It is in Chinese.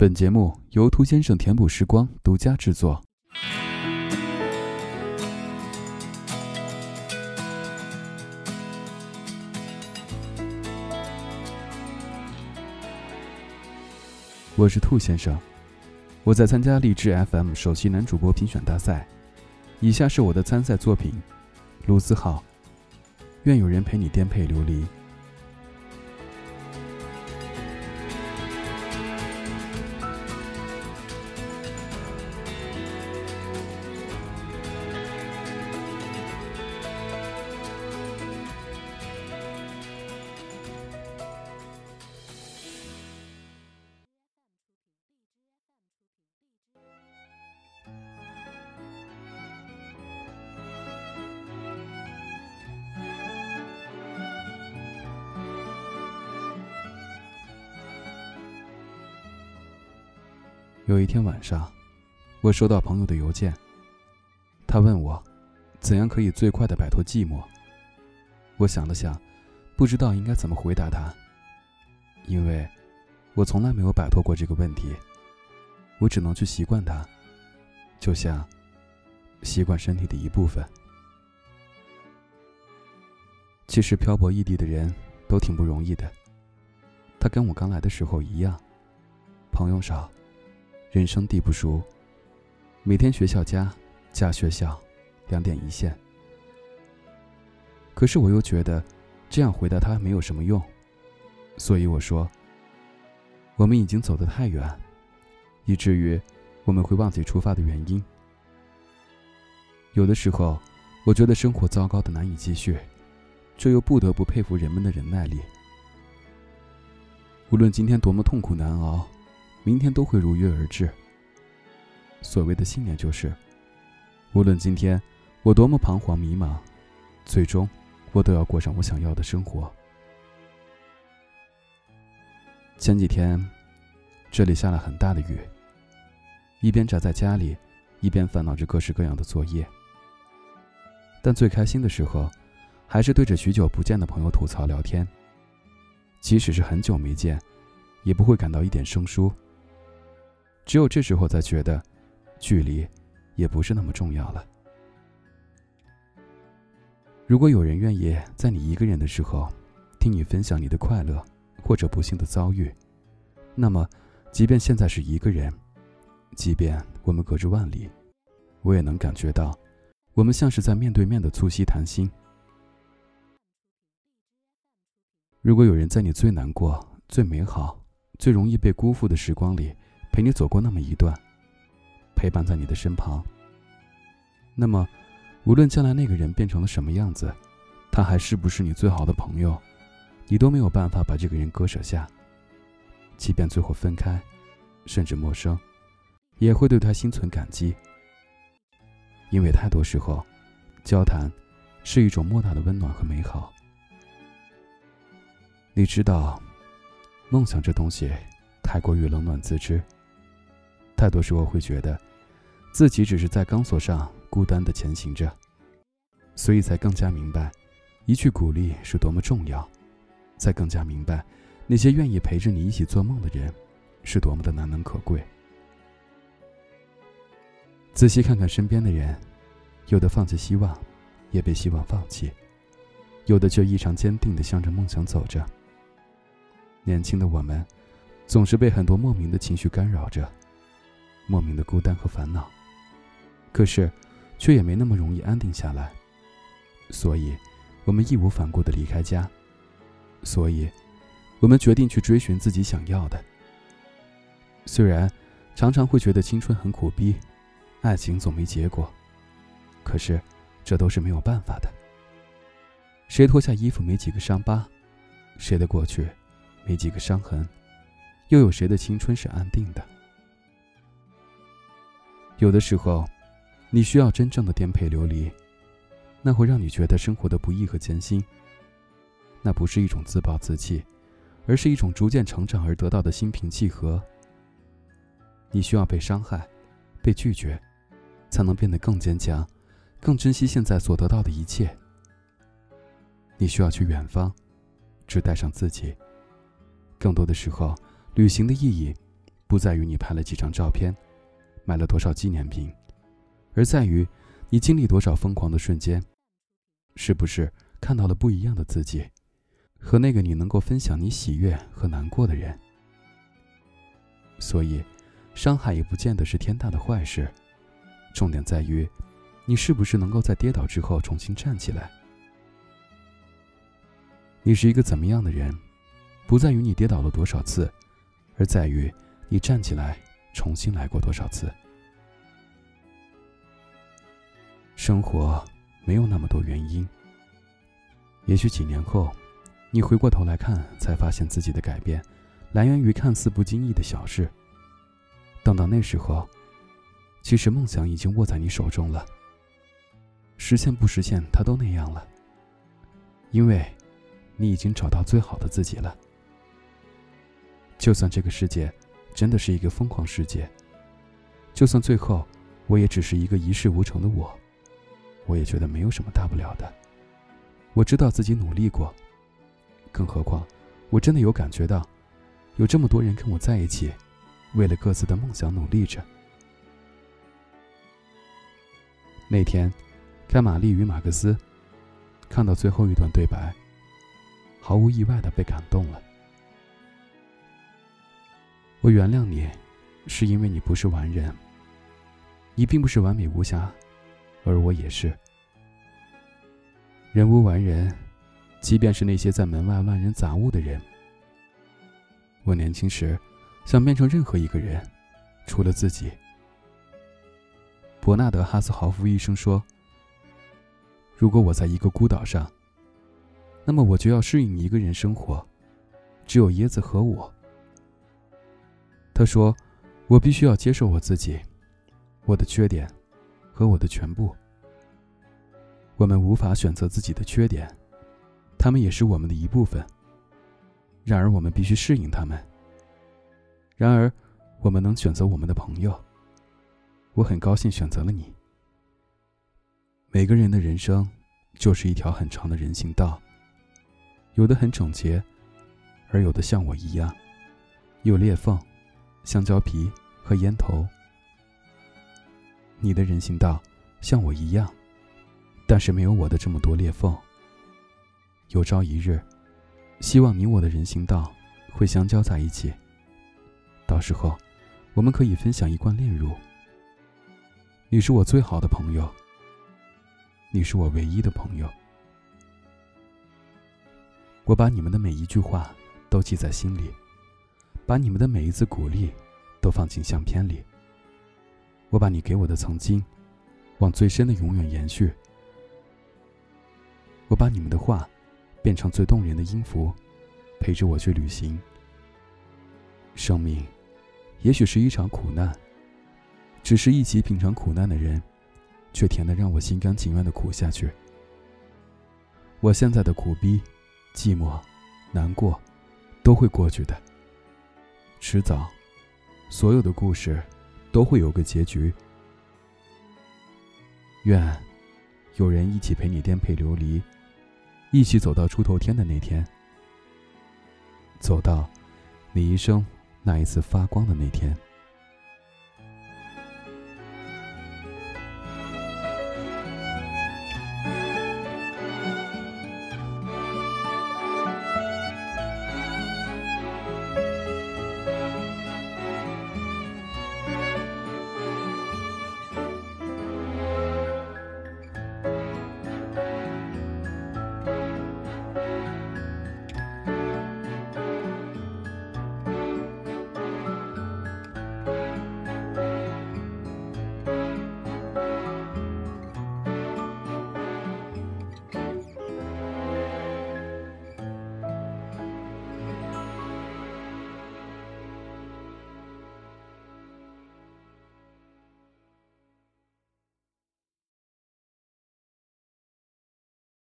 本节目由兔先生填补时光独家制作。我是兔先生，我在参加励志 FM 首席男主播评选大赛。以下是我的参赛作品：卢思浩。愿有人陪你颠沛流离。有一天晚上，我收到朋友的邮件。他问我，怎样可以最快的摆脱寂寞？我想了想，不知道应该怎么回答他，因为，我从来没有摆脱过这个问题。我只能去习惯它，就像，习惯身体的一部分。其实漂泊异地的人都挺不容易的。他跟我刚来的时候一样，朋友少。人生地不熟，每天学校家，家学校，两点一线。可是我又觉得，这样回答他没有什么用，所以我说，我们已经走得太远，以至于我们会忘记出发的原因。有的时候，我觉得生活糟糕的难以继续，却又不得不佩服人们的忍耐力。无论今天多么痛苦难熬。明天都会如约而至。所谓的信念就是，无论今天我多么彷徨迷茫，最终我都要过上我想要的生活。前几天，这里下了很大的雨。一边宅在家里，一边烦恼着各式各样的作业。但最开心的时候，还是对着许久不见的朋友吐槽聊天。即使是很久没见，也不会感到一点生疏。只有这时候才觉得，距离也不是那么重要了。如果有人愿意在你一个人的时候，听你分享你的快乐或者不幸的遭遇，那么，即便现在是一个人，即便我们隔着万里，我也能感觉到，我们像是在面对面的促膝谈心。如果有人在你最难过、最美好、最容易被辜负的时光里，陪你走过那么一段，陪伴在你的身旁。那么，无论将来那个人变成了什么样子，他还是不是你最好的朋友，你都没有办法把这个人割舍下。即便最后分开，甚至陌生，也会对他心存感激。因为太多时候，交谈是一种莫大的温暖和美好。你知道，梦想这东西，太过于冷暖自知。太多时候会觉得，自己只是在钢索上孤单的前行着，所以才更加明白，一句鼓励是多么重要，才更加明白，那些愿意陪着你一起做梦的人，是多么的难能可贵。仔细看看身边的人，有的放弃希望，也被希望放弃；有的却异常坚定的向着梦想走着。年轻的我们，总是被很多莫名的情绪干扰着。莫名的孤单和烦恼，可是，却也没那么容易安定下来。所以，我们义无反顾的离开家。所以，我们决定去追寻自己想要的。虽然，常常会觉得青春很苦逼，爱情总没结果，可是，这都是没有办法的。谁脱下衣服没几个伤疤？谁的过去，没几个伤痕？又有谁的青春是安定的？有的时候，你需要真正的颠沛流离，那会让你觉得生活的不易和艰辛。那不是一种自暴自弃，而是一种逐渐成长而得到的心平气和。你需要被伤害，被拒绝，才能变得更坚强，更珍惜现在所得到的一切。你需要去远方，只带上自己。更多的时候，旅行的意义，不在于你拍了几张照片，买了多少纪念品，而在于你经历多少疯狂的瞬间，是不是看到了不一样的自己，和那个你能够分享你喜悦和难过的人。所以，伤害也不见得是天大的坏事，重点在于，你是不是能够在跌倒之后重新站起来。你是一个怎么样的人，不在于你跌倒了多少次，而在于你站起来重新来过多少次。生活没有那么多原因，也许几年后，你回过头来看，才发现自己的改变，来源于看似不经意的小事。等到那时候，其实梦想已经握在你手中了。实现不实现，它都那样了，因为。你已经找到最好的自己了。就算这个世界真的是一个疯狂世界，就算最后我也只是一个一事无成的我，我也觉得没有什么大不了的。我知道自己努力过，更何况我真的有感觉到，有这么多人跟我在一起，为了各自的梦想努力着。那天，看《玛丽与马克思》，看到最后一段对白。毫无意外的被感动了。我原谅你，是因为你不是完人。你并不是完美无瑕，而我也是。人无完人，即便是那些在门外乱扔杂物的人。我年轻时，想变成任何一个人，除了自己。伯纳德·哈斯豪夫医生说：“如果我在一个孤岛上。”那么我就要适应一个人生活，只有椰子和我。他说：“我必须要接受我自己，我的缺点，和我的全部。我们无法选择自己的缺点，他们也是我们的一部分。然而我们必须适应他们。然而，我们能选择我们的朋友。我很高兴选择了你。每个人的人生，就是一条很长的人行道。”有的很整洁，而有的像我一样，有裂缝、香蕉皮和烟头。你的人行道像我一样，但是没有我的这么多裂缝。有朝一日，希望你我的人行道会相交在一起。到时候，我们可以分享一罐炼乳。你是我最好的朋友，你是我唯一的朋友。我把你们的每一句话都记在心里，把你们的每一次鼓励都放进相片里。我把你给我的曾经，往最深的永远延续。我把你们的话变成最动人的音符，陪着我去旅行。生命，也许是一场苦难，只是一起品尝苦难的人，却甜得让我心甘情愿的苦下去。我现在的苦逼。寂寞、难过，都会过去的。迟早，所有的故事都会有个结局。愿有人一起陪你颠沛流离，一起走到出头天的那天，走到你一生那一次发光的那天。